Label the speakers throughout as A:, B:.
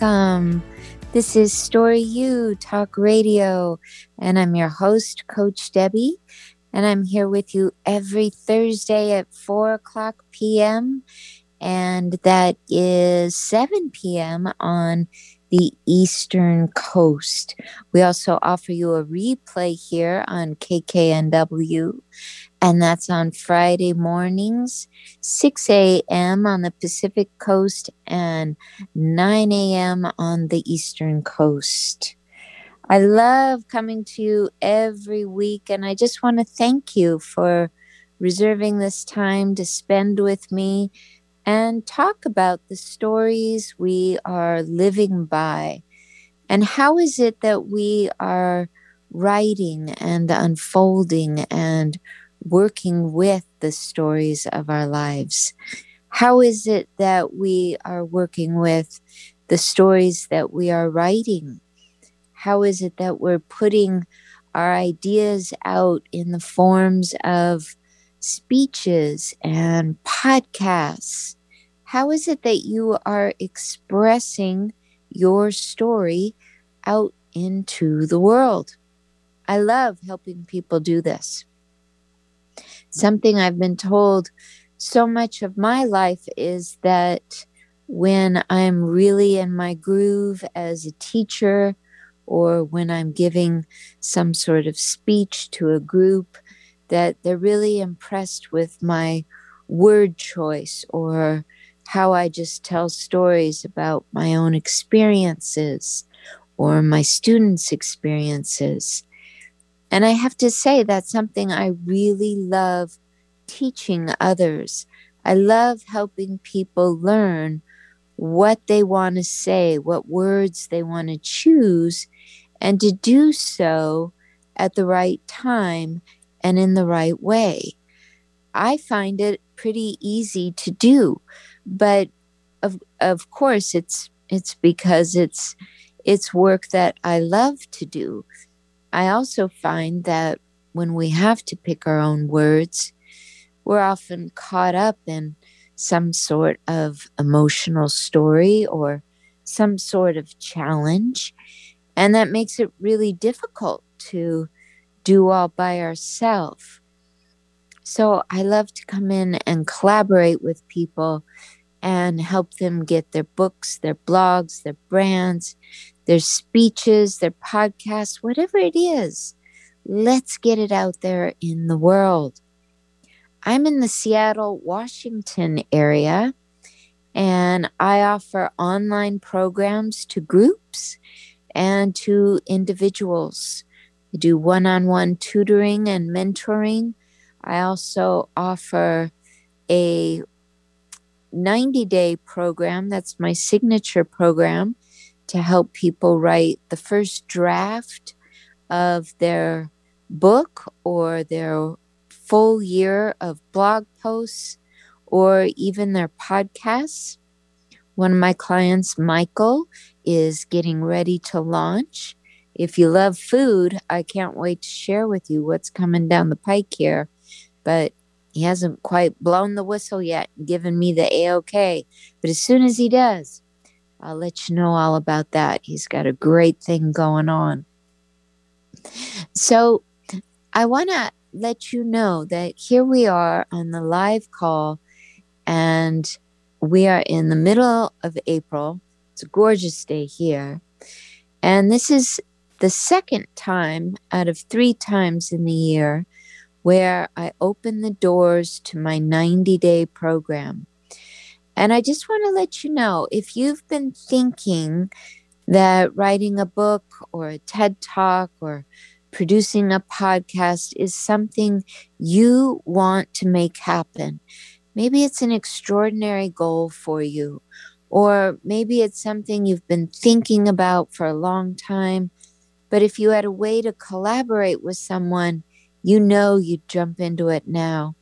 A: Welcome. This is Story U Talk Radio, and I'm your host, Coach Debby. And I'm here with you every Thursday at 4 o'clock p.m. And that is 7 p.m. on the Eastern Coast. We also offer you a replay here on KKNW, and that's on Friday mornings, 6 a.m. on the Pacific Coast and 9 a.m. on the Eastern Coast. I love coming to you every week, and I just want to thank you for reserving this time to spend with me and talk about the stories we are living by. And how is it that we are writing and unfolding and working with the stories of our lives? How is it that we are working with the stories that we are writing? How is it that we're putting our ideas out in the forms of speeches and podcasts? How is it that you are expressing your story out into the world? I love helping people do this. Something I've been told so much of my life is that when I'm really in my groove as a teacher, or when I'm giving some sort of speech to a group, that they're really impressed with my word choice or how I just tell stories about my own experiences or my students' experiences. And I have to say, that's something I really love teaching others. I love helping people learn what they want to say, what words they want to choose, and to do so at the right time and in the right way. I find it pretty easy to do, but of of course it's it's because it's it's work that I love to do. I also find that when we have to pick our own words, we're often caught up in some sort of emotional story or some sort of challenge. And that makes it really difficult to do all by ourselves. So I love to come in and collaborate with people and help them get their books, their blogs, their brands, their speeches, their podcasts, whatever it is. Let's get it out there in the world. I'm in the Seattle, Washington area, and I offer online programs to groups and to individuals. I do one on one tutoring and mentoring. I also offer a 90 day program that's my signature program to help people write the first draft of their book or their full year of blog posts or even their podcasts. One of my clients, Michael, is getting ready to launch. If you love food, I can't wait to share with you what's coming down the pike here. But he hasn't quite blown the whistle yet, given me the A-OK. But as soon as he does, I'll let you know all about that. He's got a great thing going on. So I want to let you know that here we are on the live call, and we are in the middle of April. It's a gorgeous day here. And this is the second time out of three times in the year where I open the doors to my 90 day program. And I just want to let you know if you've been thinking that writing a book or a TED talk or producing a podcast is something you want to make happen, maybe it's an extraordinary goal for you, or maybe it's something you've been thinking about for a long time. But if you had a way to collaborate with someone, you know you'd jump into it now.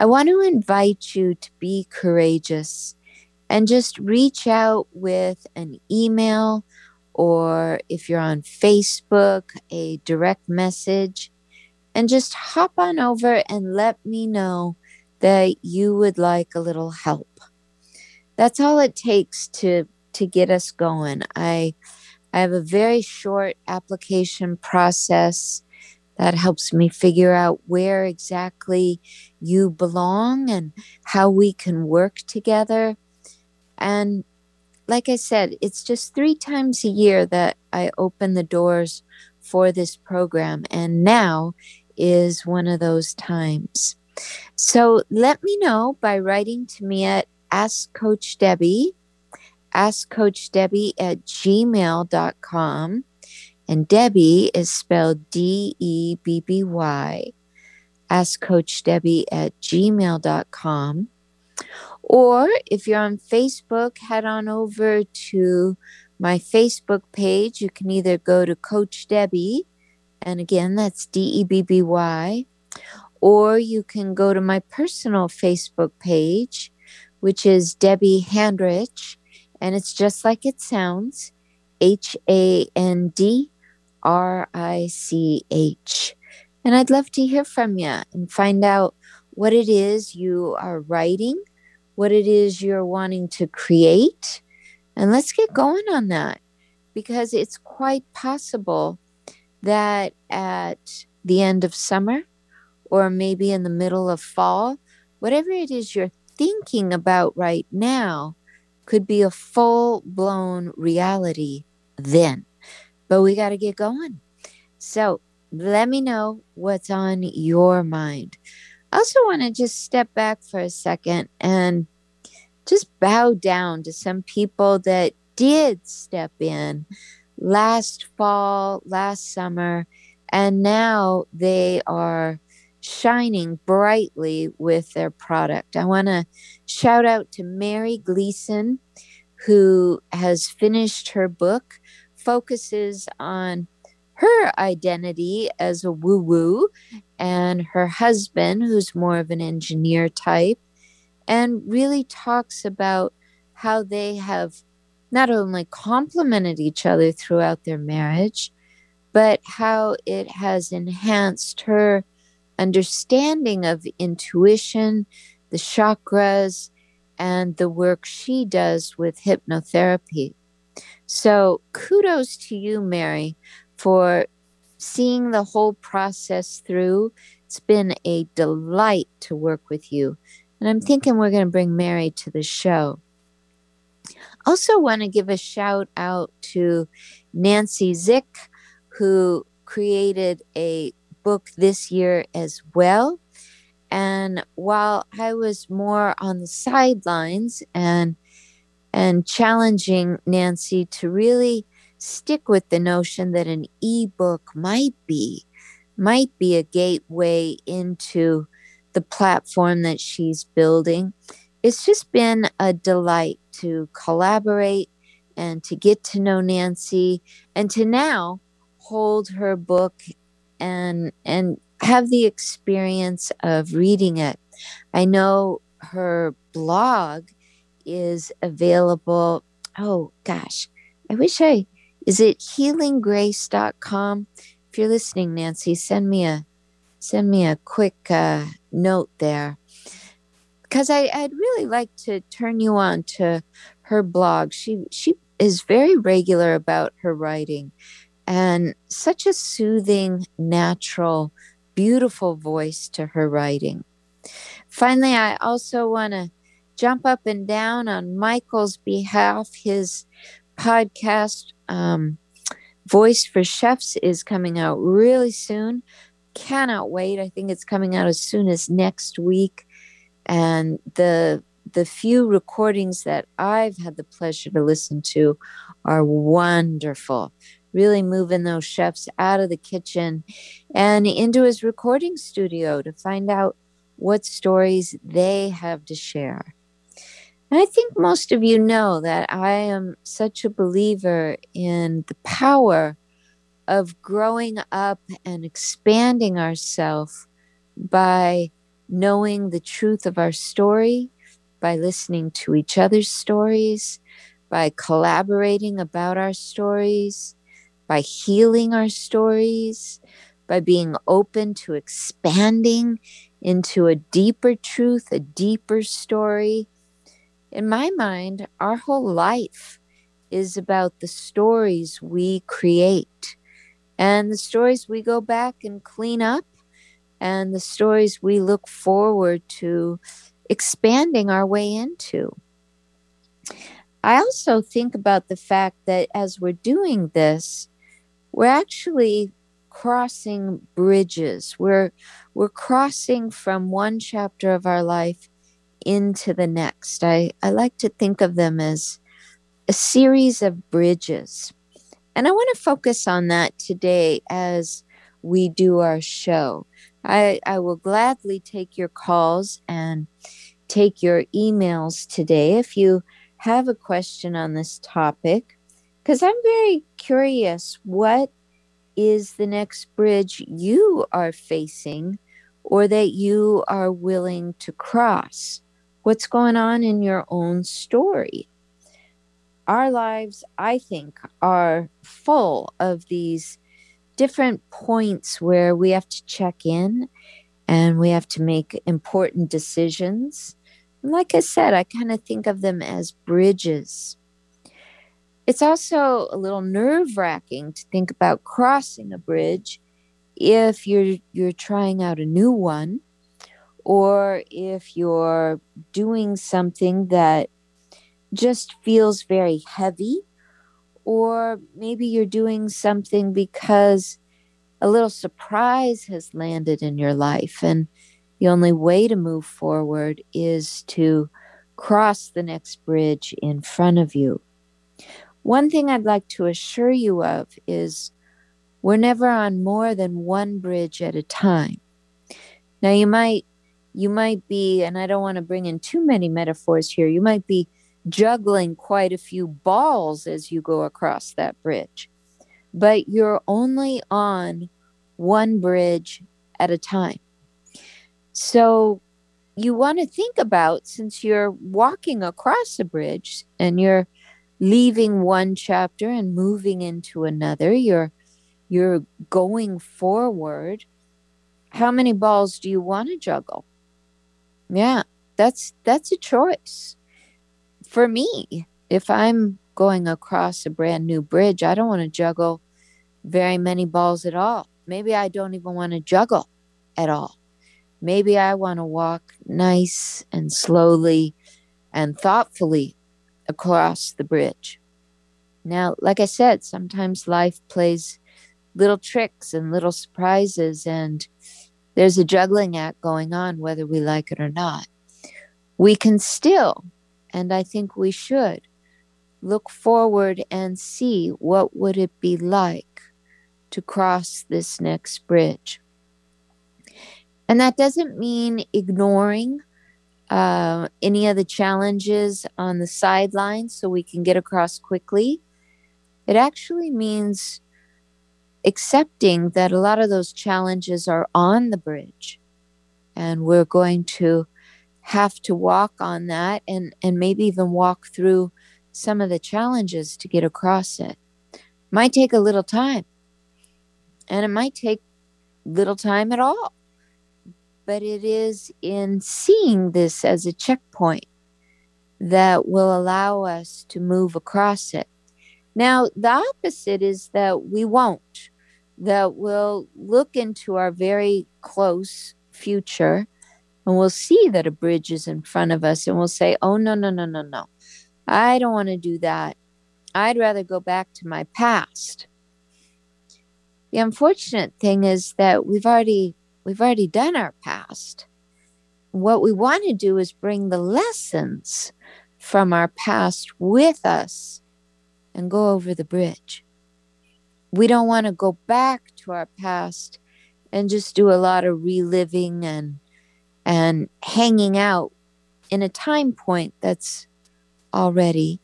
A: I want to invite you to be courageous and just reach out with an email or if you're on Facebook, a direct message, and just hop on over and let me know that you would like a little help. that's all it takes to to get us going. I I have a very short application process that helps me figure out where exactly you belong and how we can work together. And like I said, it's just three times a year that I open the doors for this program. And now is one of those times. So let me know by writing to me at Ask Coach Debby, Ask Coach Debby at gmail.com. And Debby is spelled D E B B Y. Ask Coach Debby at gmail.com. Or if you're on Facebook, head on over to my Facebook page. You can either go to Coach Debby, and again, that's D E B B Y, or you can go to my personal Facebook page, which is Debby Handrich, and it's just like it sounds H A N D R I C H. And I'd love to hear from you and find out what it is you are writing, what it is you're wanting to create. And let's get going on that because it's quite possible that at the end of summer or maybe in the middle of fall, whatever it is you're thinking about right now could be a full blown reality then. But we got to get going. So let me know what's on your mind. I also want to just step back for a second and just bow down to some people that did step in last fall, last summer, and now they are shining brightly with their product. I want to shout out to Mary Gleason, who has finished her book, focuses on her identity as a woo woo, and her husband, who's more of an engineer type, and really talks about how they have not only complemented each other throughout their marriage, but how it has enhanced her understanding of intuition, the chakras, and the work she does with hypnotherapy. So, kudos to you, Mary, for seeing the whole process through. It's been a delight to work with you. And I'm thinking we're going to bring Mary to the show. Also, want to give a shout out to Nancy Zick, who created a book this year as well. And while I was more on the sidelines and and challenging Nancy to really stick with the notion that an ebook might be might be a gateway into the platform that she's building. It's just been a delight to collaborate and to get to know Nancy and to now hold her book and and have the experience of reading it. I know her blog is available. Oh gosh, I wish I is it healinggrace.com? If you're listening, Nancy, send me a send me a quick uh, note there because I, I'd really like to turn you on to her blog. She she is very regular about her writing and such a soothing, natural, beautiful voice to her writing. Finally, I also want to jump up and down on Michael's behalf. His podcast, um, Voice for Chefs, is coming out really soon. Cannot wait. I think it's coming out as soon as next week. And the the few recordings that I've had the pleasure to listen to are wonderful really moving those chefs out of the kitchen and into his recording studio to find out what stories they have to share. I think most of you know that I am such a believer in the power of growing up and expanding ourselves by knowing the truth of our story, by listening to each other's stories, by collaborating about our stories, by healing our stories, by being open to expanding into a deeper truth, a deeper story. In my mind, our whole life is about the stories we create and the stories we go back and clean up and the stories we look forward to expanding our way into. I also think about the fact that as we're doing this, we're actually crossing bridges. We're we're crossing from one chapter of our life into the next. I, I like to think of them as a series of bridges. And I want to focus on that today as we do our show. I, I will gladly take your calls and take your emails today if you have a question on this topic, because I'm very curious what is the next bridge you are facing or that you are willing to cross? What's going on in your own story? Our lives, I think, are full of these different points where we have to check in and we have to make important decisions. Like I said, I kind of think of them as bridges. It's also a little nerve wracking to think about crossing a bridge if you're you're trying out a new one or if you're doing something that just feels very heavy or maybe you're doing something because a little surprise has landed in your life and the only way to move forward is to cross the next bridge in front of you. One thing I'd like to assure you of is we're never on more than one bridge at a time. Now you might you might be and I don't want to bring in too many metaphors here. You might be juggling quite a few balls as you go across that bridge. But you're only on one bridge at a time. So you want to think about since you're walking across a bridge and you're leaving one chapter and moving into another, you're you're going forward. How many balls do you want to juggle? Yeah, that's that's a choice for me, if I'm going across a brand new bridge, I don't want to juggle very many balls at all. Maybe I don't even want to juggle at all. Maybe I want to walk nice and slowly and thoughtfully across the bridge. Now, like I said, sometimes life plays little tricks and little surprises, and there's a juggling act going on, whether we like it or not. We can still and I think we should look forward and see what would it be like to cross this next bridge. And that doesn't mean ignoring uh, any of the challenges on the sidelines so we can get across quickly. It actually means accepting that a lot of those challenges are on the bridge. And we're going to have to walk on that and and maybe even walk through some of the challenges to get across it. Might take a little time. And it might take little time at all. But it is in seeing this as a checkpoint that will allow us to move across it. Now the opposite is that we won't that we'll look into our very close future and we'll see that a bridge is in front of us and we'll say, oh, no, no, no, no, no. I don't want to do that. I'd rather go back to my past. The unfortunate thing is that we've already we've already done our past. What we want to do is bring the lessons from our past with us and go over the bridge. We don't want to go back to our past and just do a lot of reliving and and hanging out in a time point that's already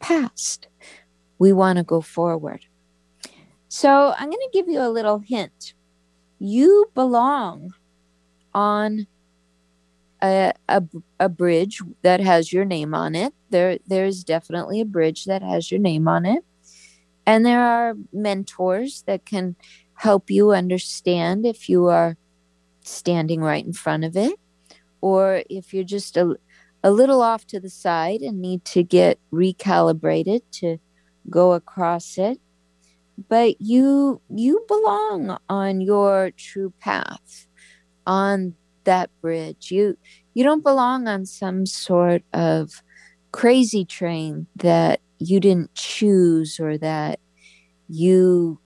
A: past. We want to go forward. So I'm going to give you a little hint. You belong on a, a, a bridge that has your name on it. There, there's definitely a bridge that has your name on it. And there are mentors that can help you understand if you are standing right in front of it, or if you're just a, a little off to the side and need to get recalibrated to go across it. But you you belong on your true path on that bridge. You you don't belong on some sort of crazy train that you didn't choose or that you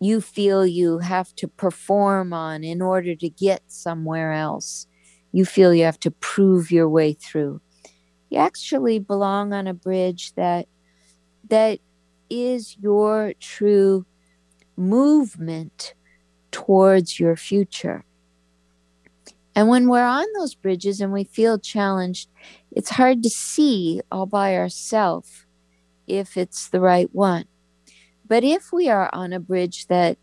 A: you feel you have to perform on in order to get somewhere else. You feel you have to prove your way through. You actually belong on a bridge that that is your true movement towards your future. And when we're on those bridges and we feel challenged it's hard to see all by ourselves if it's the right one but if we are on a bridge that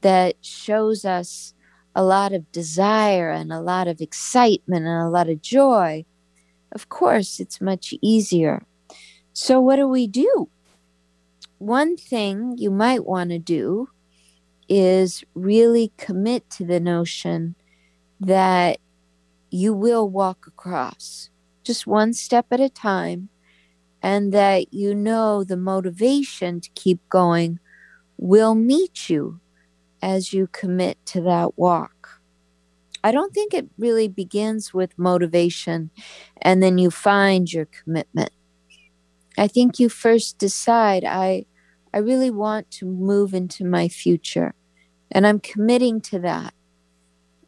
A: that shows us a lot of desire and a lot of excitement and a lot of joy, of course it's much easier. So what do we do? One thing you might want to do is really commit to the notion that you will walk across just one step at a time and that you know the motivation to keep going will meet you as you commit to that walk. I don't think it really begins with motivation and then you find your commitment. I think you first decide I I really want to move into my future and I'm committing to that.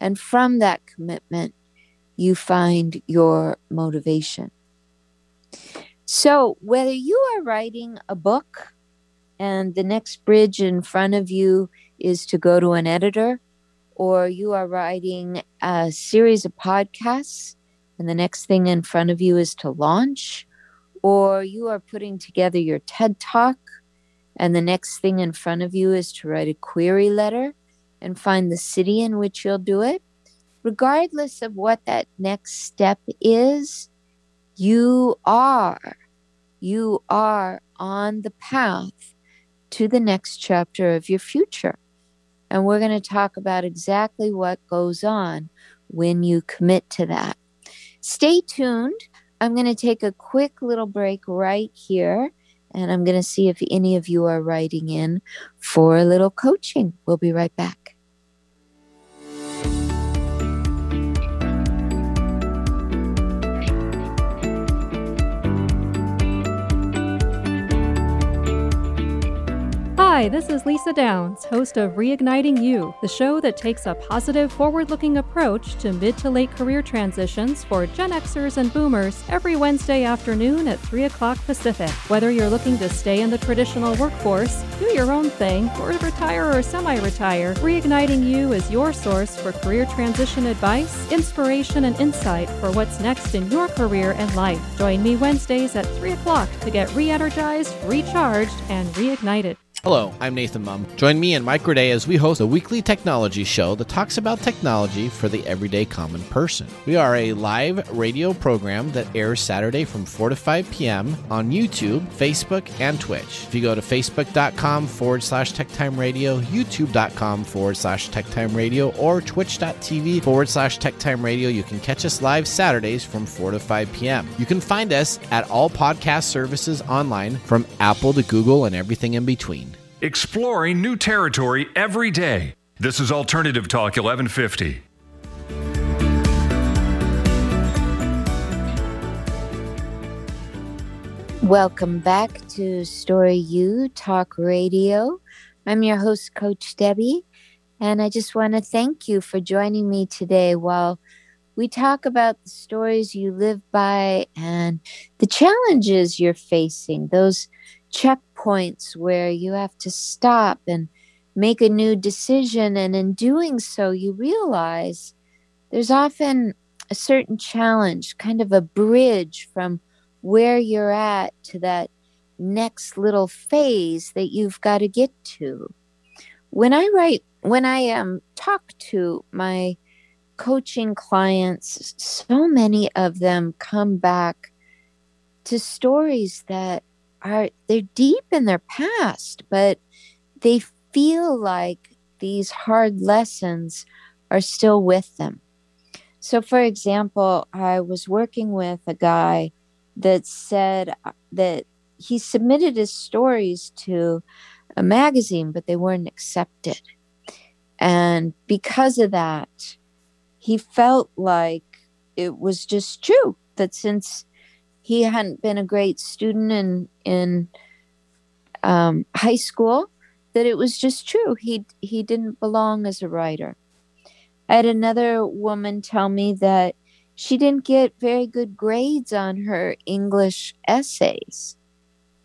A: And from that commitment, you find your motivation. So, whether you are writing a book and the next bridge in front of you is to go to an editor, or you are writing a series of podcasts and the next thing in front of you is to launch, or you are putting together your TED Talk and the next thing in front of you is to write a query letter and find the city in which you'll do it, regardless of what that next step is you are, you are on the path to the next chapter of your future. And we're going to talk about exactly what goes on when you commit to that. Stay tuned. I'm going to take a quick little break right here. And I'm going to see if any of you are writing in for a little coaching. We'll be right back.
B: Hi, this is Lisa Downs, host of Reigniting You, the show that takes a positive, forward looking approach to mid to late career transitions for Gen Xers and Boomers every Wednesday afternoon at 3 o'clock Pacific. Whether you're looking to stay in the traditional workforce, do your own thing, or retire or semi retire, Reigniting You is your source for career transition advice, inspiration, and insight for what's next in your career and life. Join me Wednesdays at 3 o'clock to get re energized, recharged, and reignited.
C: Hello, I'm Nathan Mumm. Join me and Mike Roday as we host a weekly technology show that talks about technology for the everyday common person. We are a live radio program that airs Saturday from 4 to 5 p.m. on YouTube, Facebook, and Twitch. If you go to facebook.com forward slash techtime radio, youtube.com forward slash techtime radio, or twitch.tv forward slash techtime radio, you can catch us live Saturdays from 4 to 5 p.m. You can find us at all podcast services online from Apple to Google and everything in between
D: exploring new territory every day. This is Alternative Talk 1150.
A: Welcome back to Story U Talk Radio. I'm your host, Coach Debby, and I just want to thank you for joining me today while we talk about the stories you live by and the challenges you're facing, those checkpoints where you have to stop and make a new decision. And in doing so, you realize there's often a certain challenge, kind of a bridge from where you're at to that next little phase that you've got to get to. When I write, when I um, talk to my coaching clients, so many of them come back to stories that are they're deep in their past, but they feel like these hard lessons are still with them. So, for example, I was working with a guy that said uh, that he submitted his stories to a magazine, but they weren't accepted. And because of that, he felt like it was just true that since he hadn't been a great student in in um, high school, that it was just true. He he didn't belong as a writer. I had another woman tell me that she didn't get very good grades on her English essays.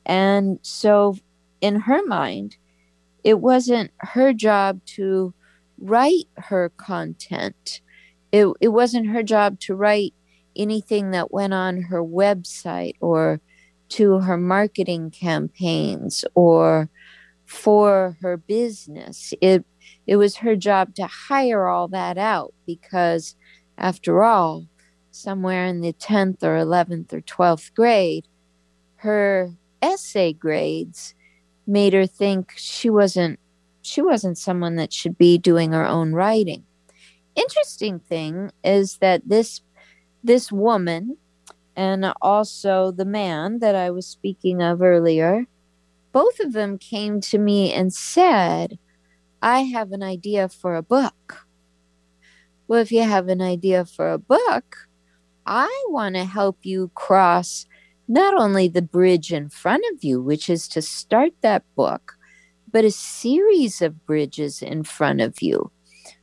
A: And so, in her mind, it wasn't her job to write her content. It, it wasn't her job to write anything that went on her website or to her marketing campaigns or for her business. It it was her job to hire all that out because after all, somewhere in the 10th or 11th or 12th grade, her essay grades made her think she wasn't she wasn't someone that should be doing her own writing. Interesting thing is that this this woman and also the man that I was speaking of earlier, both of them came to me and said, I have an idea for a book. Well, if you have an idea for a book, I want to help you cross not only the bridge in front of you, which is to start that book, but a series of bridges in front of you,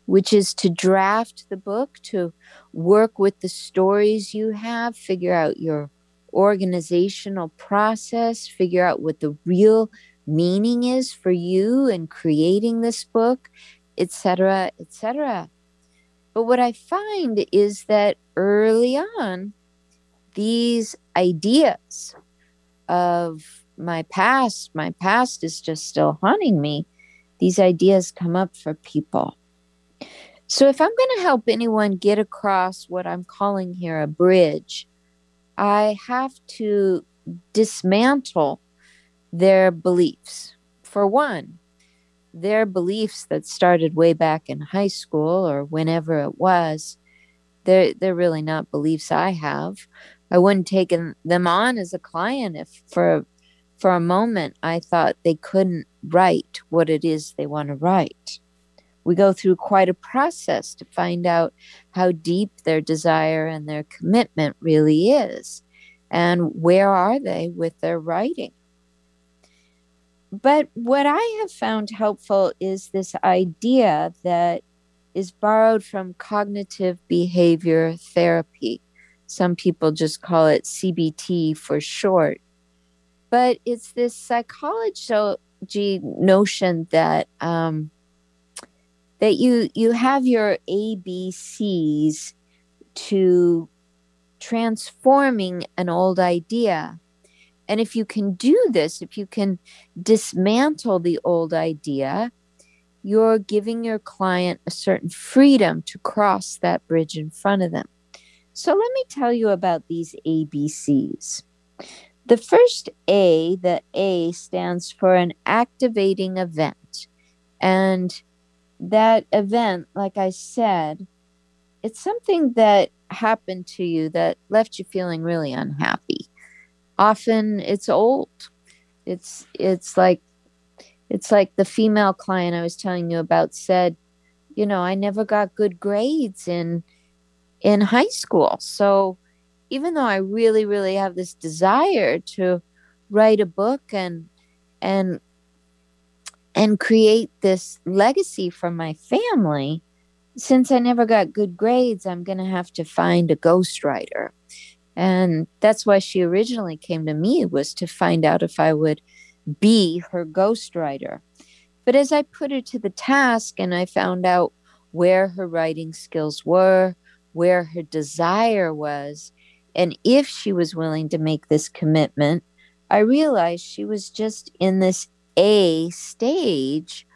A: which is to draft the book, to work with the stories you have, figure out your organizational process, figure out what the real meaning is for you in creating this book, etc., etc. But what I find is that early on, these ideas of my past, my past is just still haunting me. These ideas come up for people. So, if I'm going to help anyone get across what I'm calling here a bridge, I have to dismantle their beliefs. For one, their beliefs that started way back in high school or whenever it was, they're, they're really not beliefs I have. I wouldn't take them on as a client if for for a moment I thought they couldn't write what it is they want to write. We go through quite a process to find out how deep their desire and their commitment really is and where are they with their writing. But what I have found helpful is this idea that is borrowed from cognitive behavior therapy. Some people just call it CBT for short but it's this psychology notion that um, that you you have your ABCs to transforming an old idea. And if you can do this, if you can dismantle the old idea, you're giving your client a certain freedom to cross that bridge in front of them. So let me tell you about these ABCs. The first A, the A stands for an activating event. And that event, like I said, it's something that happened to you that left you feeling really unhappy. Often it's old. It's it's like it's like the female client I was telling you about said, you know, I never got good grades in in high school. So even though I really, really have this desire to write a book and and and create this legacy for my family, since I never got good grades, I'm going to have to find a ghostwriter. And that's why she originally came to me was to find out if I would be her ghostwriter. But as I put her to the task and I found out where her writing skills were, where her desire was, and if she was willing to make this commitment, I realized she was just in this A stage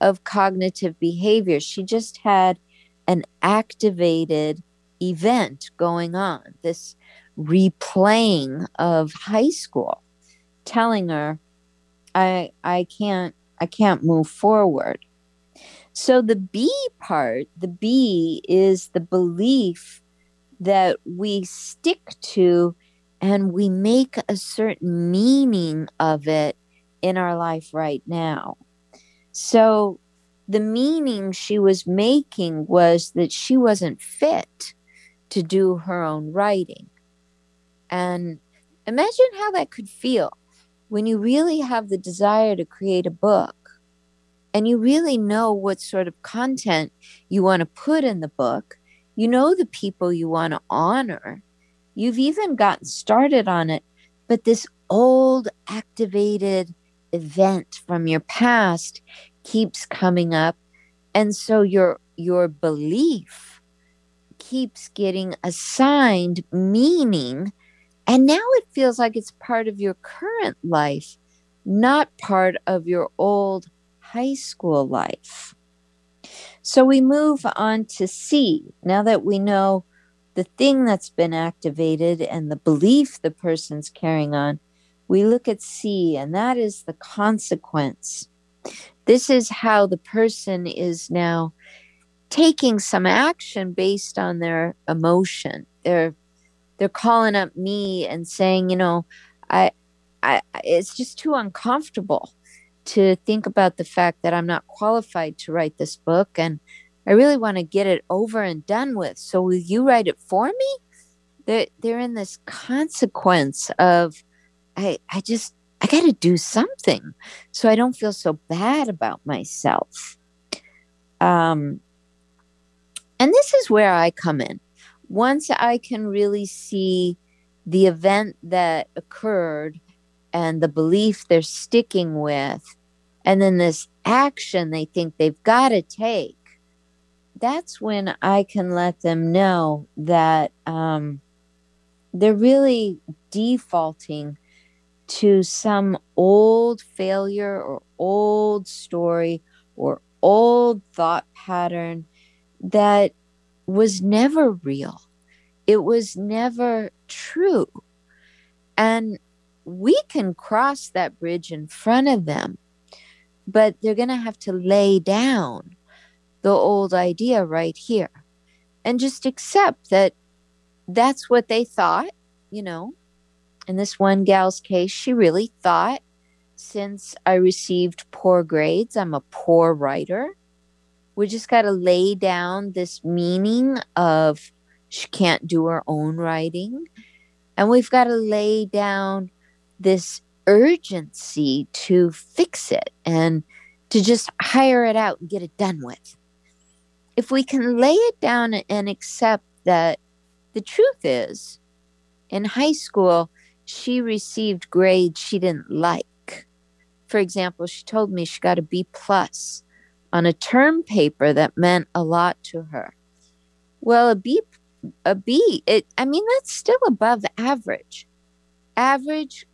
A: of cognitive behavior. She just had an activated event going on, this replaying of high school, telling her, I I can't I can't move forward. So the B part, the B is the belief that we stick to and we make a certain meaning of it in our life right now. So the meaning she was making was that she wasn't fit to do her own writing. And imagine how that could feel when you really have the desire to create a book and you really know what sort of content you want to put in the book. You know the people you want to honor. You've even gotten started on it, but this old activated event from your past keeps coming up. And so your your belief keeps getting assigned meaning. And now it feels like it's part of your current life not part of your old high school life. So we move on to C. Now that we know the thing that's been activated and the belief the person's carrying on we look at C and that is the consequence this is how the person is now taking some action based on their emotion. They're they're calling up me and saying, you know, I I it's just too uncomfortable to think about the fact that I'm not qualified to write this book and I really want to get it over and done with. So will you write it for me? They're they're in this consequence of I I just I got to do something so I don't feel so bad about myself. Um, and this is where I come in. Once I can really see the event that occurred and the belief they're sticking with, and then this action they think they've got to take, that's when I can let them know that um, they're really defaulting to some old failure or old story or old thought pattern that was never real. It was never true. And we can cross that bridge in front of them, but they're going to have to lay down the old idea right here and just accept that that's what they thought, you know, in this one gal's case, she really thought since I received poor grades, I'm a poor writer. We just got to lay down this meaning of she can't do her own writing. And we've got to lay down this urgency to fix it and to just hire it out and get it done with. If we can lay it down and accept that the truth is, in high school, she received grades she didn't like. For example, she told me she got a B plus on a term paper that meant a lot to her. Well, a B a B, it I mean that's still above average. Average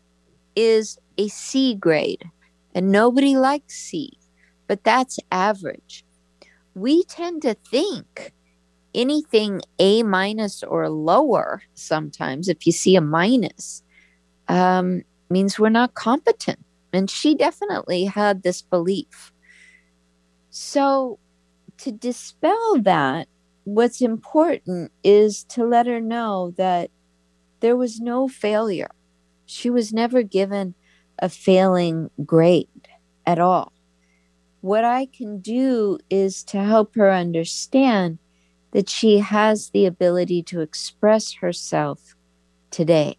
A: is a C grade and nobody likes C, but that's average. We tend to think anything A minus or lower sometimes if you see a minus um, means we're not competent. And she definitely had this belief. So, to dispel that, what's important is to let her know that there was no failure. She was never given a failing grade at all. What I can do is to help her understand that she has the ability to express herself today.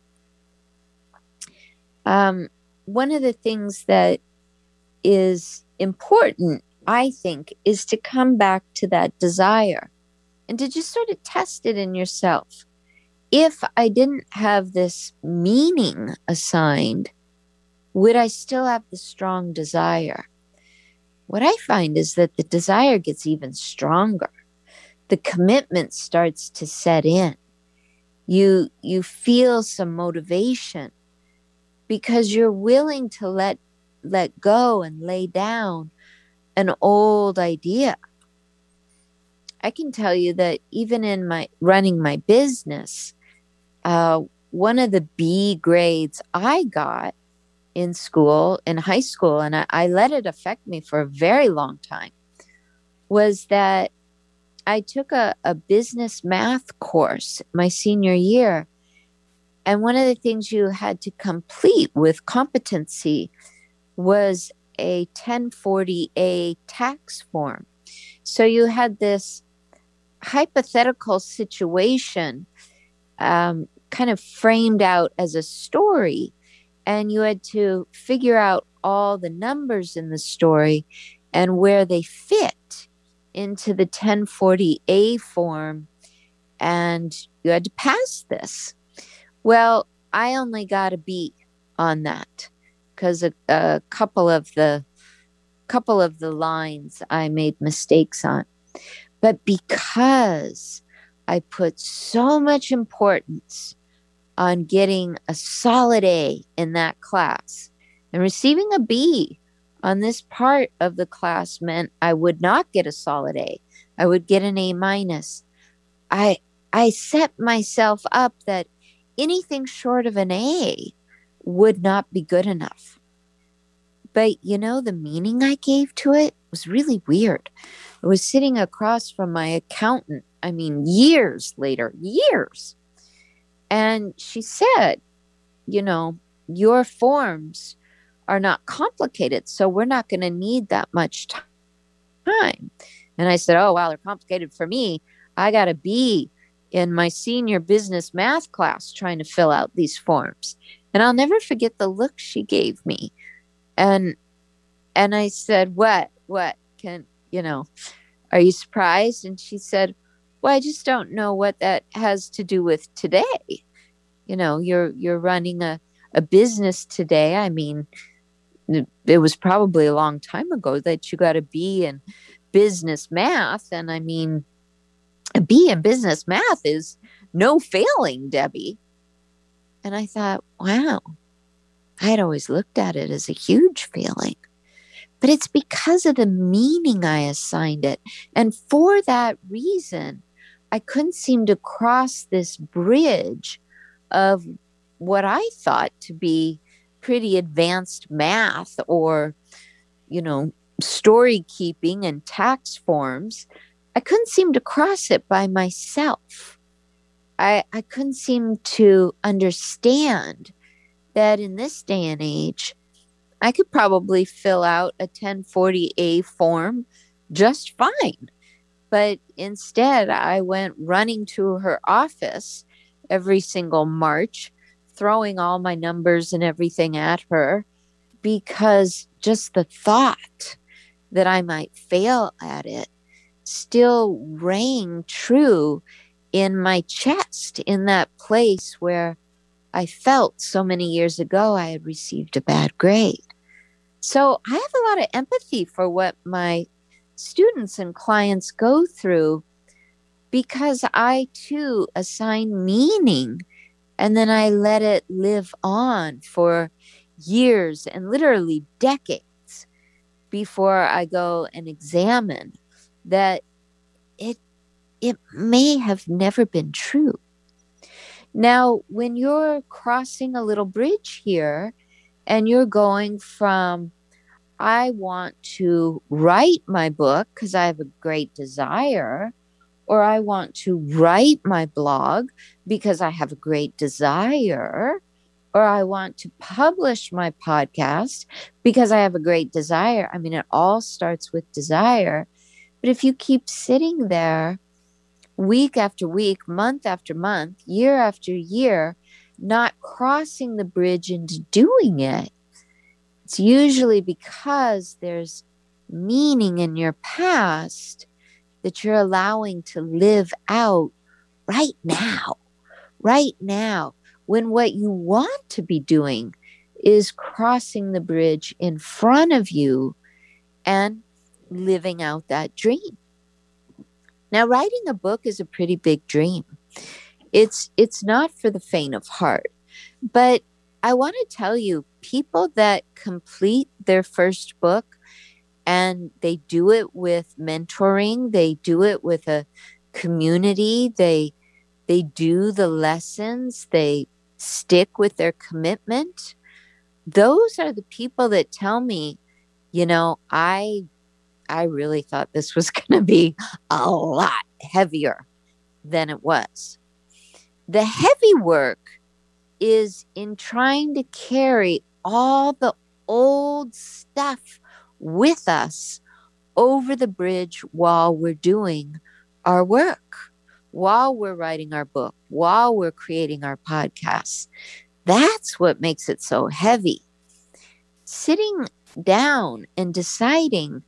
A: Um, one of the things that is important, I think, is to come back to that desire and to just sort of test it in yourself. If I didn't have this meaning assigned, would I still have the strong desire? What I find is that the desire gets even stronger. The commitment starts to set in. You you feel some motivation because you're willing to let let go and lay down an old idea. I can tell you that even in my running my business, uh, one of the B grades I got in school, in high school, and I, I let it affect me for a very long time, was that I took a, a business math course my senior year. And one of the things you had to complete with competency was a 1040A tax form. So you had this hypothetical situation um, kind of framed out as a story, and you had to figure out all the numbers in the story and where they fit into the 1040A form, and you had to pass this. Well, I only got a B on that because a, a couple of the couple of the lines I made mistakes on. But because I put so much importance on getting a solid A in that class and receiving a B on this part of the class meant I would not get a solid A. I would get an A minus. I I set myself up that anything short of an A would not be good enough. But you know, the meaning I gave to it was really weird. I was sitting across from my accountant, I mean, years later, years. And she said, you know, your forms are not complicated, so we're not going to need that much time. And I said, oh, wow, they're complicated for me. I got a B in my senior business math class trying to fill out these forms. And I'll never forget the look she gave me. And and I said, "What? What can, you know, are you surprised?" And she said, "Well, I just don't know what that has to do with today. You know, you're you're running a a business today. I mean, it was probably a long time ago that you got a B in business math and I mean, a B in business math is no failing, Debby. And I thought, wow, I had always looked at it as a huge failing. But it's because of the meaning I assigned it. And for that reason, I couldn't seem to cross this bridge of what I thought to be pretty advanced math or, you know, story keeping and tax forms I couldn't seem to cross it by myself. I, I couldn't seem to understand that in this day and age, I could probably fill out a 1040A form just fine. But instead, I went running to her office every single March, throwing all my numbers and everything at her because just the thought that I might fail at it still rang true in my chest, in that place where I felt so many years ago I had received a bad grade. So I have a lot of empathy for what my students and clients go through because I too assign meaning and then I let it live on for years and literally decades before I go and examine that it it may have never been true. Now, when you're crossing a little bridge here and you're going from I want to write my book because I have a great desire, or I want to write my blog because I have a great desire, or I want to publish my podcast because I have a great desire. I mean, it all starts with desire. But if you keep sitting there week after week, month after month, year after year, not crossing the bridge into doing it, it's usually because there's meaning in your past that you're allowing to live out right now, right now, when what you want to be doing is crossing the bridge in front of you and living out that dream. Now, writing a book is a pretty big dream. It's it's not for the faint of heart, but I want to tell you, people that complete their first book and they do it with mentoring, they do it with a community, they they do the lessons, they stick with their commitment. Those are the people that tell me, you know, I I really thought this was going to be a lot heavier than it was. The heavy work is in trying to carry all the old stuff with us over the bridge while we're doing our work, while we're writing our book, while we're creating our podcasts. That's what makes it so heavy. Sitting down and deciding,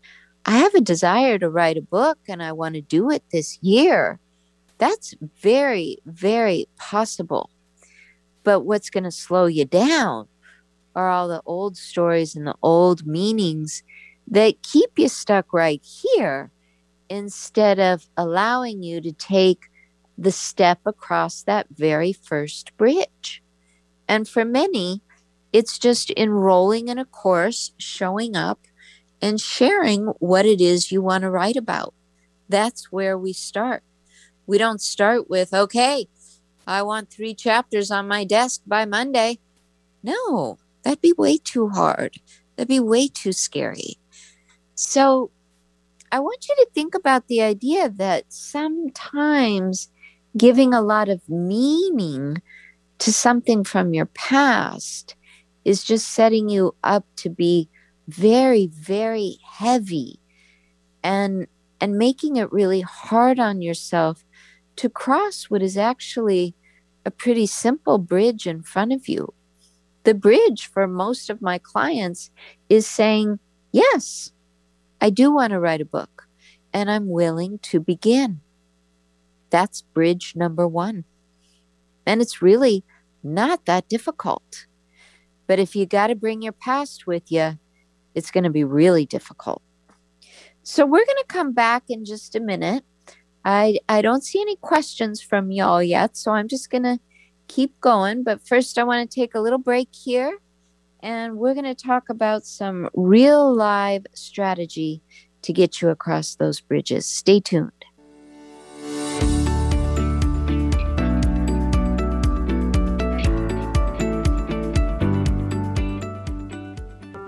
A: I have a desire to write a book and I want to do it this year. That's very, very possible. But what's going to slow you down are all the old stories and the old meanings that keep you stuck right here instead of allowing you to take the step across that very first bridge. And for many, it's just enrolling in a course, showing up, and sharing what it is you want to write about. That's where we start. We don't start with, okay, I want three chapters on my desk by Monday. No, that'd be way too hard. That'd be way too scary. So I want you to think about the idea that sometimes giving a lot of meaning to something from your past is just setting you up to be very very heavy and and making it really hard on yourself to cross what is actually a pretty simple bridge in front of you the bridge for most of my clients is saying yes I do want to write a book and I'm willing to begin. That's bridge number one. And it's really not that difficult. But if you got to bring your past with you, it's going to be really difficult. So we're going to come back in just a minute. I I don't see any questions from y'all yet, so I'm just going to keep going, but first I want to take a little break here and we're going to talk about some real live strategy to get you across those bridges. Stay tuned.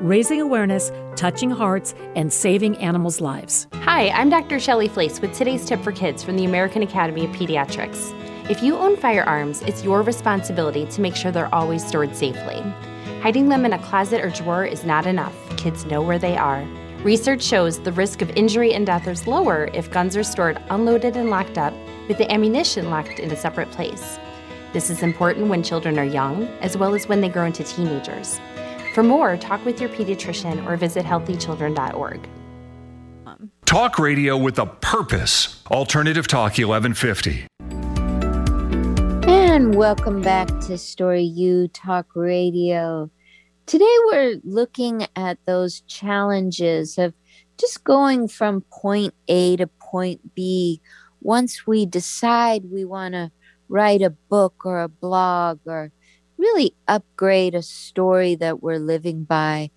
E: raising awareness, touching hearts, and saving animals' lives.
F: Hi, I'm Dr. Shelly Flais with today's tip for kids from the American Academy of Pediatrics. If you own firearms, it's your responsibility to make sure they're always stored safely. Hiding them in a closet or drawer is not enough. Kids know where they are. Research shows the risk of injury and death is lower if guns are stored unloaded and locked up, with the ammunition locked in a separate place. This is important when children are young, as well as when they grow into teenagers. For more, talk with your pediatrician or visit healthychildren.org.
D: Talk radio with a purpose. Alternative Talk 1150.
A: And welcome back to Story U Talk Radio. Today we're looking at those challenges of just going from point A to point B. Once we decide we want to write a book or a blog or really upgrade a story that we're living by,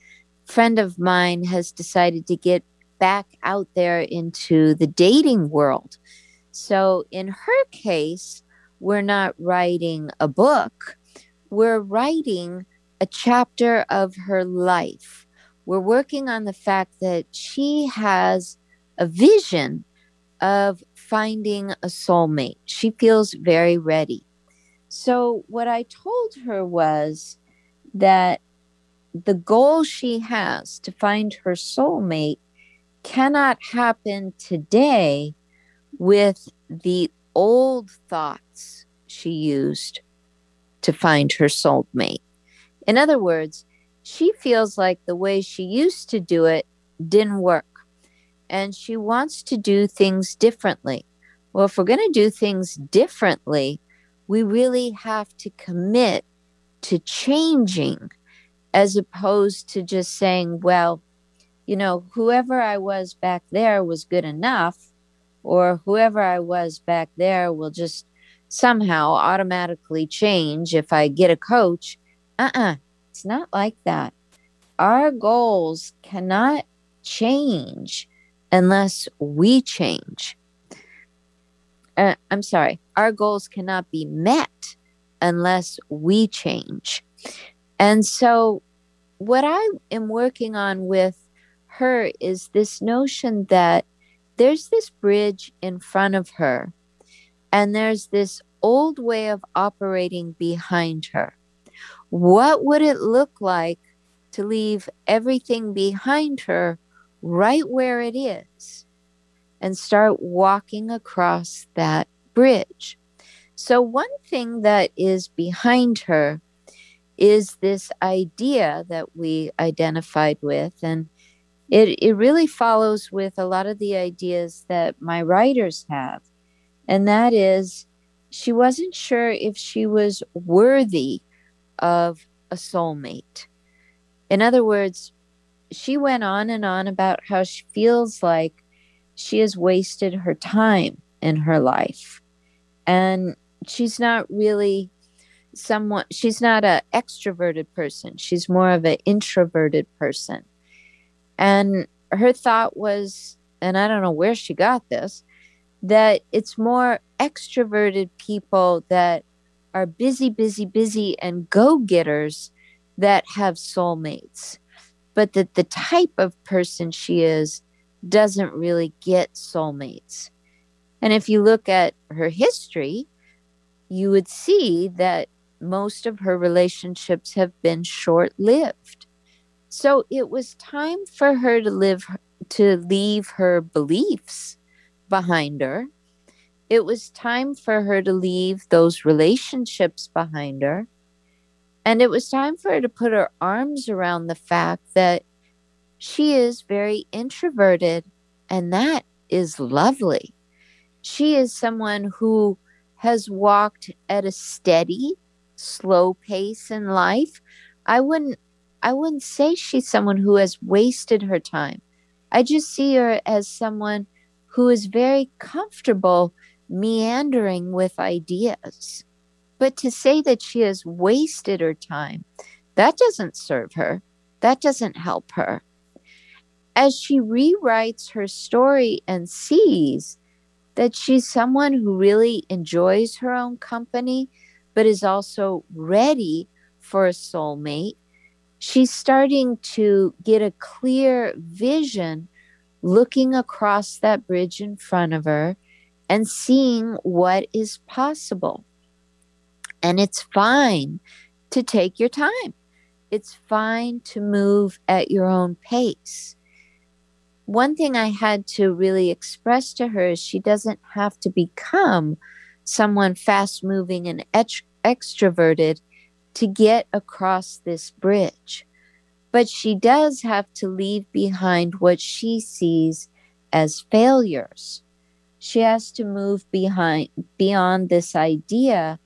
A: friend of mine has decided to get back out there into the dating world. So in her case, we're not writing a book, we're writing a chapter of her life. We're working on the fact that she has a vision of finding a soulmate. She feels very ready. So, what I told her was that the goal she has to find her soulmate cannot happen today with the old thoughts she used to find her soulmate. In other words, she feels like the way she used to do it didn't work and she wants to do things differently. Well, if we're going to do things differently, we really have to commit to changing as opposed to just saying, well, you know, whoever I was back there was good enough or whoever I was back there will just somehow automatically change if I get a coach. Uh uh-uh, uh, it's not like that. Our goals cannot change unless we change. Uh, I'm sorry, our goals cannot be met unless we change. And so, what I am working on with her is this notion that there's this bridge in front of her, and there's this old way of operating behind her. What would it look like to leave everything behind her right where it is and start walking across that bridge? So, one thing that is behind her is this idea that we identified with, and it, it really follows with a lot of the ideas that my writers have. And that is, she wasn't sure if she was worthy of a soulmate. In other words, she went on and on about how she feels like she has wasted her time in her life. And she's not really someone she's not a extroverted person she's more of an introverted person and her thought was and i don't know where she got this that it's more extroverted people that are busy busy busy and go-getters that have soulmates but that the type of person she is doesn't really get soulmates and if you look at her history you would see that most of her relationships have been short lived. So it was time for her to live to leave her beliefs behind her. It was time for her to leave those relationships behind her. And it was time for her to put her arms around the fact that she is very introverted, and that is lovely. She is someone who has walked at a steady, slow pace in life, I wouldn't I wouldn't say she's someone who has wasted her time. I just see her as someone who is very comfortable meandering with ideas. But to say that she has wasted her time, that doesn't serve her. That doesn't help her. As she rewrites her story and sees that she's someone who really enjoys her own company, but is also ready for a soulmate. She's starting to get a clear vision looking across that bridge in front of her and seeing what is possible. And it's fine to take your time. It's fine to move at your own pace one thing I had to really express to her is she doesn't have to become someone fast moving and ext- extroverted to get across this bridge. But she does have to leave behind what she sees as failures. She has to move behind beyond this idea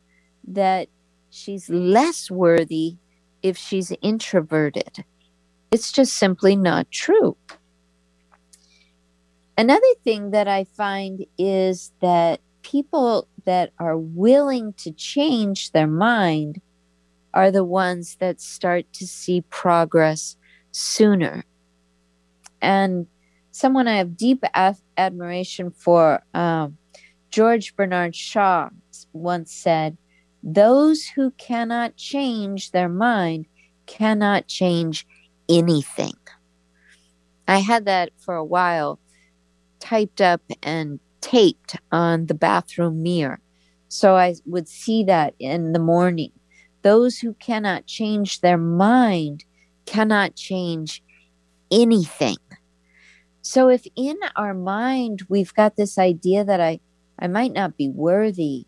A: that she's less worthy if she's introverted. It's just simply not true. Another thing that I find is that people that are willing to change their mind are the ones that start to see progress sooner. And someone I have deep admiration for, um, George Bernard Shaw, once said, Those who cannot change their mind cannot change anything. I had that for a while typed up and taped on the bathroom mirror. So I would see that in the morning. Those who cannot change their mind cannot change anything. So if in our mind we've got this idea that I, I might not be worthy,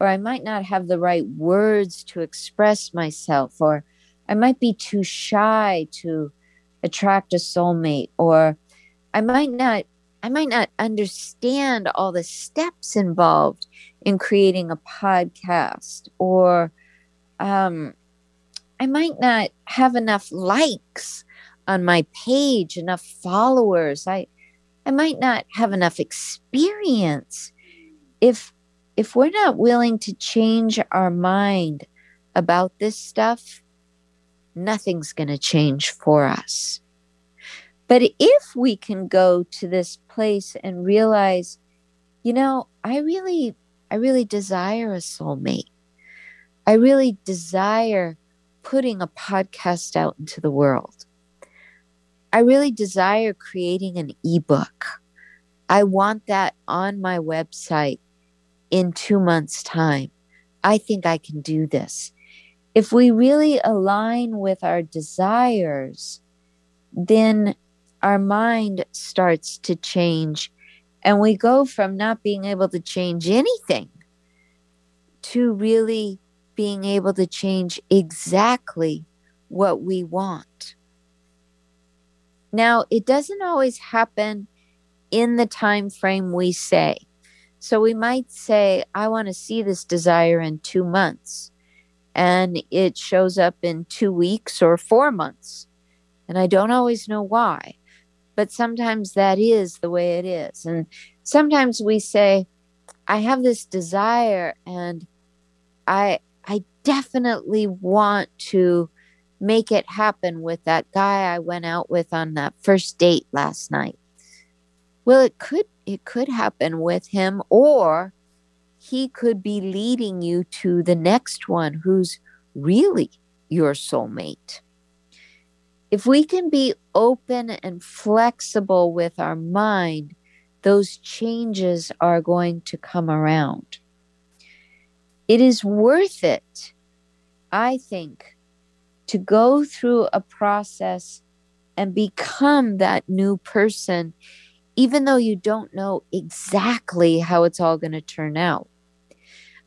A: or I might not have the right words to express myself, or I might be too shy to attract a soulmate, or I might not I might not understand all the steps involved in creating a podcast, or um, I might not have enough likes on my page, enough followers. I, I might not have enough experience. If if we're not willing to change our mind about this stuff, nothing's going to change for us. But if we can go to this place and realize, you know, I really, I really desire a soulmate. I really desire putting a podcast out into the world. I really desire creating an ebook. I want that on my website in two months' time. I think I can do this. If we really align with our desires, then our mind starts to change and we go from not being able to change anything to really being able to change exactly what we want. Now, it doesn't always happen in the time frame we say. So we might say, I want to see this desire in two months, and it shows up in two weeks or four months. And I don't always know why but sometimes that is the way it is. And sometimes we say, I have this desire and I I definitely want to make it happen with that guy I went out with on that first date last night. Well, it could it could happen with him or he could be leading you to the next one who's really your soulmate if we can be open and flexible with our mind, those changes are going to come around. It is worth it, I think, to go through a process and become that new person, even though you don't know exactly how it's all going to turn out.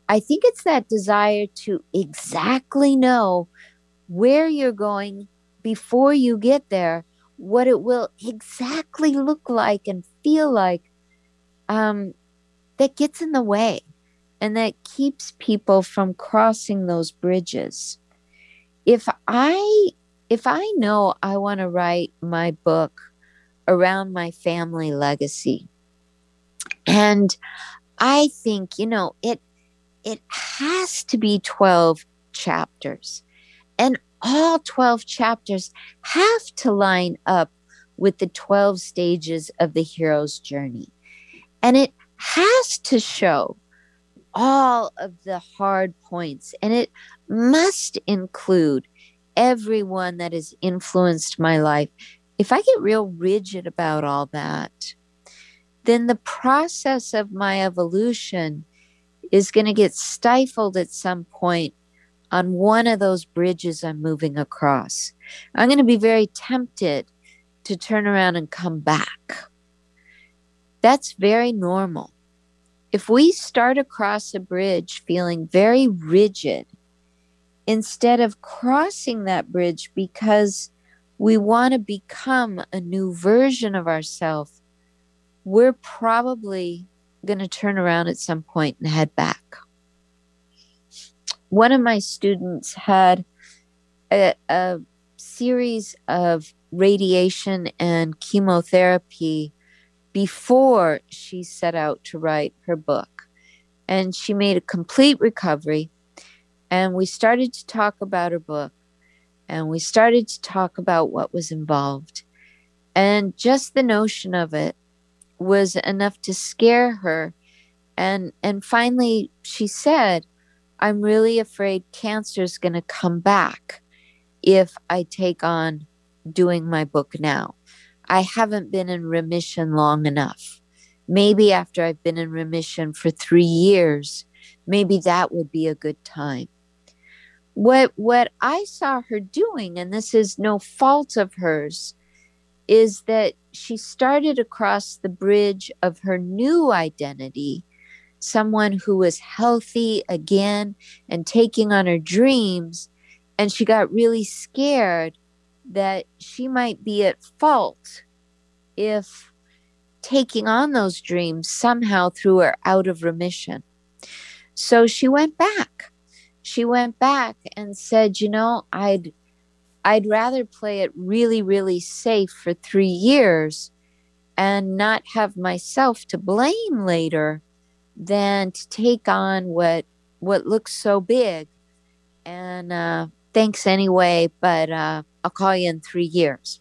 A: I think it's that desire to exactly know where you're going before you get there what it will exactly look like and feel like um, that gets in the way and that keeps people from crossing those bridges. If i if i know i want to write my book around my family legacy and i think you know it it has to be 12 chapters and all 12 chapters have to line up with the 12 stages of the hero's journey. And it has to show all of the hard points, and it must include everyone that has influenced my life. If I get real rigid about all that, then the process of my evolution is going to get stifled at some point on one of those bridges I'm moving across. I'm going to be very tempted to turn around and come back. That's very normal. If we start across a bridge feeling very rigid, instead of crossing that bridge because we want to become a new version of ourselves, we're probably going to turn around at some point and head back one of my students had a, a series of radiation and chemotherapy before she set out to write her book. And she made a complete recovery. And we started to talk about her book. And we started to talk about what was involved. And just the notion of it was enough to scare her. And, and finally, she said, I'm really afraid cancer is going to come back if I take on doing my book now. I haven't been in remission long enough. Maybe after I've been in remission for three years, maybe that would be a good time. What what I saw her doing, and this is no fault of hers, is that she started across the bridge of her new identity someone who was healthy again and taking on her dreams. And she got really scared that she might be at fault if taking on those dreams somehow threw her out of remission. So she went back. She went back and said, "You know, I'd I'd rather play it really really safe for 3 years and not have myself to blame later than to take on what what looks so big. And uh, thanks anyway, but uh, I'll call you in three years.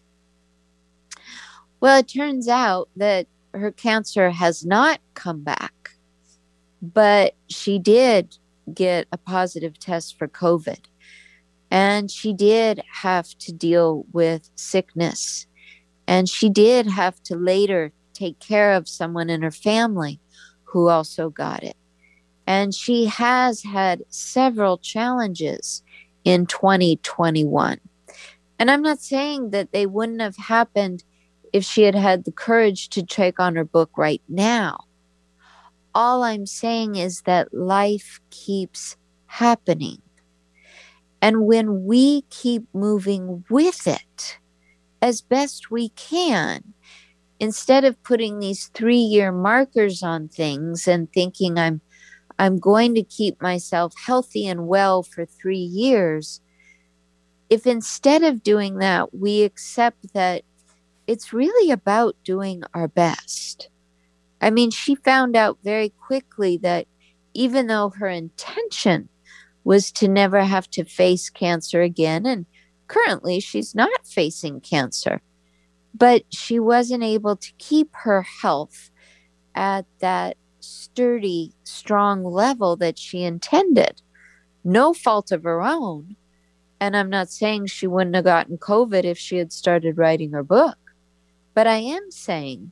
A: Well, it turns out that her cancer has not come back, but she did get a positive test for COVID. And she did have to deal with sickness. And she did have to later take care of someone in her family who also got it. And she has had several challenges in 2021. And I'm not saying that they wouldn't have happened if she had had the courage to take on her book right now. All I'm saying is that life keeps happening. And when we keep moving with it as best we can, instead of putting these three year markers on things and thinking I'm I'm going to keep myself healthy and well for three years, if instead of doing that, we accept that it's really about doing our best. I mean, she found out very quickly that even though her intention was to never have to face cancer again. And currently, she's not facing cancer, but she wasn't able to keep her health at that sturdy, strong level that she intended. No fault of her own. And I'm not saying she wouldn't have gotten COVID if she had started writing her book, but I am saying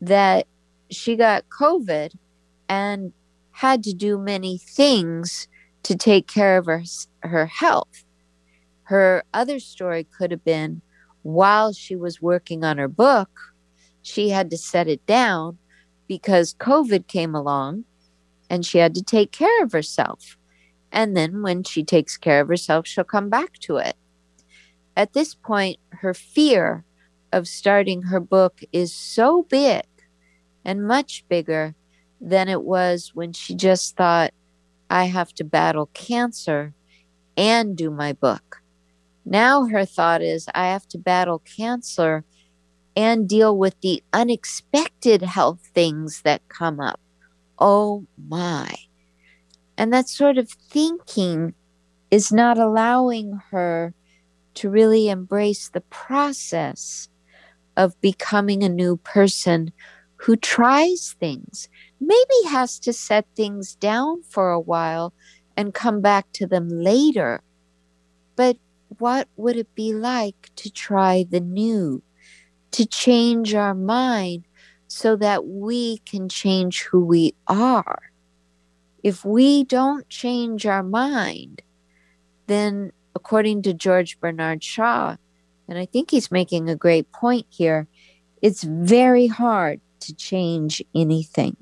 A: that she got COVID and had to do many things to take care of her, her health. Her other story could have been while she was working on her book, she had to set it down because COVID came along and she had to take care of herself. And then when she takes care of herself, she'll come back to it. At this point, her fear of starting her book is so big and much bigger than it was when she just thought, I have to battle cancer and do my book. Now her thought is, I have to battle cancer and deal with the unexpected health things that come up. Oh my. And that sort of thinking is not allowing her to really embrace the process of becoming a new person who tries things maybe has to set things down for a while and come back to them later. But what would it be like to try the new, to change our mind so that we can change who we are? If we don't change our mind, then according to George Bernard Shaw, and I think he's making a great point here, it's very hard to change anything.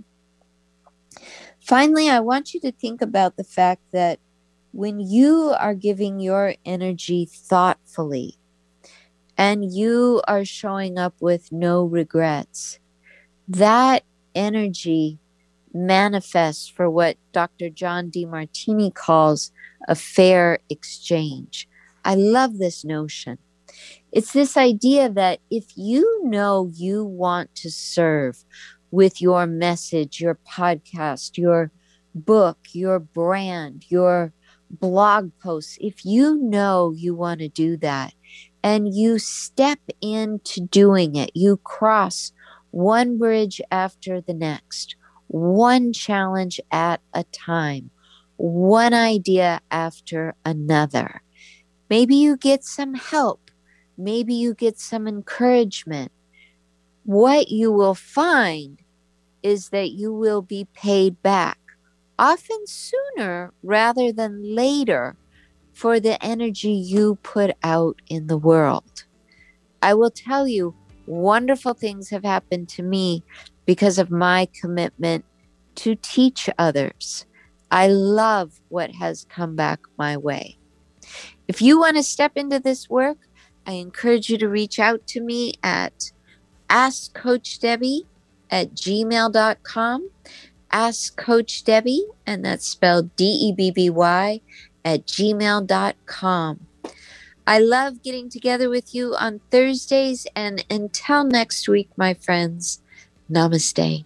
A: Finally, I want you to think about the fact that when you are giving your energy thoughtfully and you are showing up with no regrets, that energy manifests for what Dr. John Demartini calls a fair exchange. I love this notion. It's this idea that if you know you want to serve with your message, your podcast, your book, your brand, your blog posts, if you know you want to do that and you step into doing it, you cross one bridge after the next, one challenge at a time, one idea after another. Maybe you get some help. Maybe you get some encouragement what you will find is that you will be paid back, often sooner rather than later, for the energy you put out in the world. I will tell you, wonderful things have happened to me because of my commitment to teach others. I love what has come back my way. If you want to step into this work, I encourage you to reach out to me at Ask Coach Debby at gmail.com. Ask Coach Debby, and that's spelled D E B B Y, at gmail.com. I love getting together with you on Thursdays, and until next week, my friends, namaste.